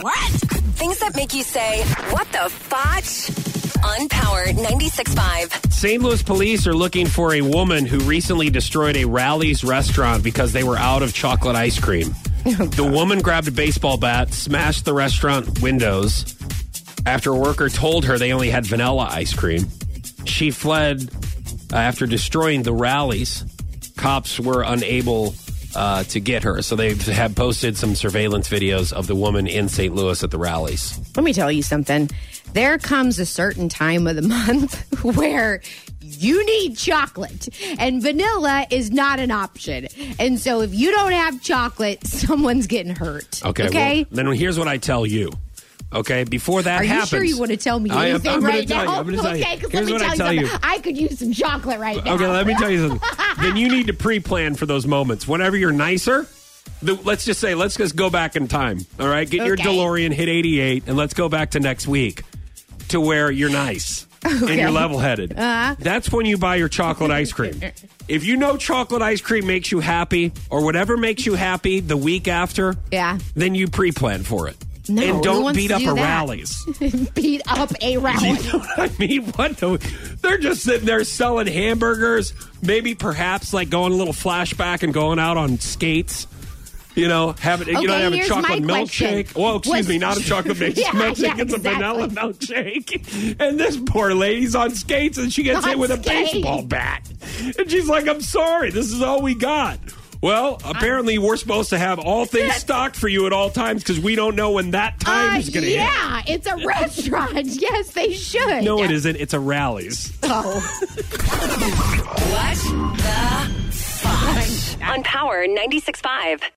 What? Things that make you say, what the fotch? On Power 96.5. St. Louis police are looking for a woman who recently destroyed a Rally's restaurant because they were out of chocolate ice cream. the woman grabbed a baseball bat, smashed the restaurant windows after a worker told her they only had vanilla ice cream. She fled uh, after destroying the Rally's. Cops were unable uh, to get her, so they have posted some surveillance videos of the woman in St. Louis at the Rally's. Let me tell you something. There comes a certain time of the month where you need chocolate and vanilla is not an option. And so if you don't have chocolate, someone's getting hurt. Okay. Okay. Well, then here's what I tell you. Okay. Before that happens. Are you happens, sure you want to tell me I am- anything I'm gonna right tell you, now? Tell you. okay, because let me I tell, tell you you. something. I could use some chocolate right now. Okay, let me tell you something. Then you need to pre-plan for those moments. Whenever you're nicer, the, let's just say, let's just go back in time. All right, get your Okay. DeLorean, hit 88, and let's go back to next week to where you're nice and you're level-headed. Uh-huh. That's when you buy your chocolate ice cream. If you know chocolate ice cream makes you happy, or whatever makes you happy the week after, Yeah. then you pre-plan for it. No, and don't beat up do a that? Rally's. Beat up a You rally. know what I mean? What the? They're just sitting there selling hamburgers. Maybe perhaps like going a little flashback and going out on skates. You know, having you know Okay, having here's chocolate milkshake. Well, excuse What's- me, not a chocolate milkshake. Yeah, milkshake yeah, it's a vanilla milkshake. And this poor lady's on skates and she gets On hit with a baseball bat. And she's like, "I'm sorry, this is all we got." Well, apparently we're supposed to have all things stocked for you at all times because we don't know when that time Uh, is going to hit. yeah, it's a restaurant. Yes, they should. No, it isn't. It's a Rally's. Oh. What the fotch? On Power 96.5.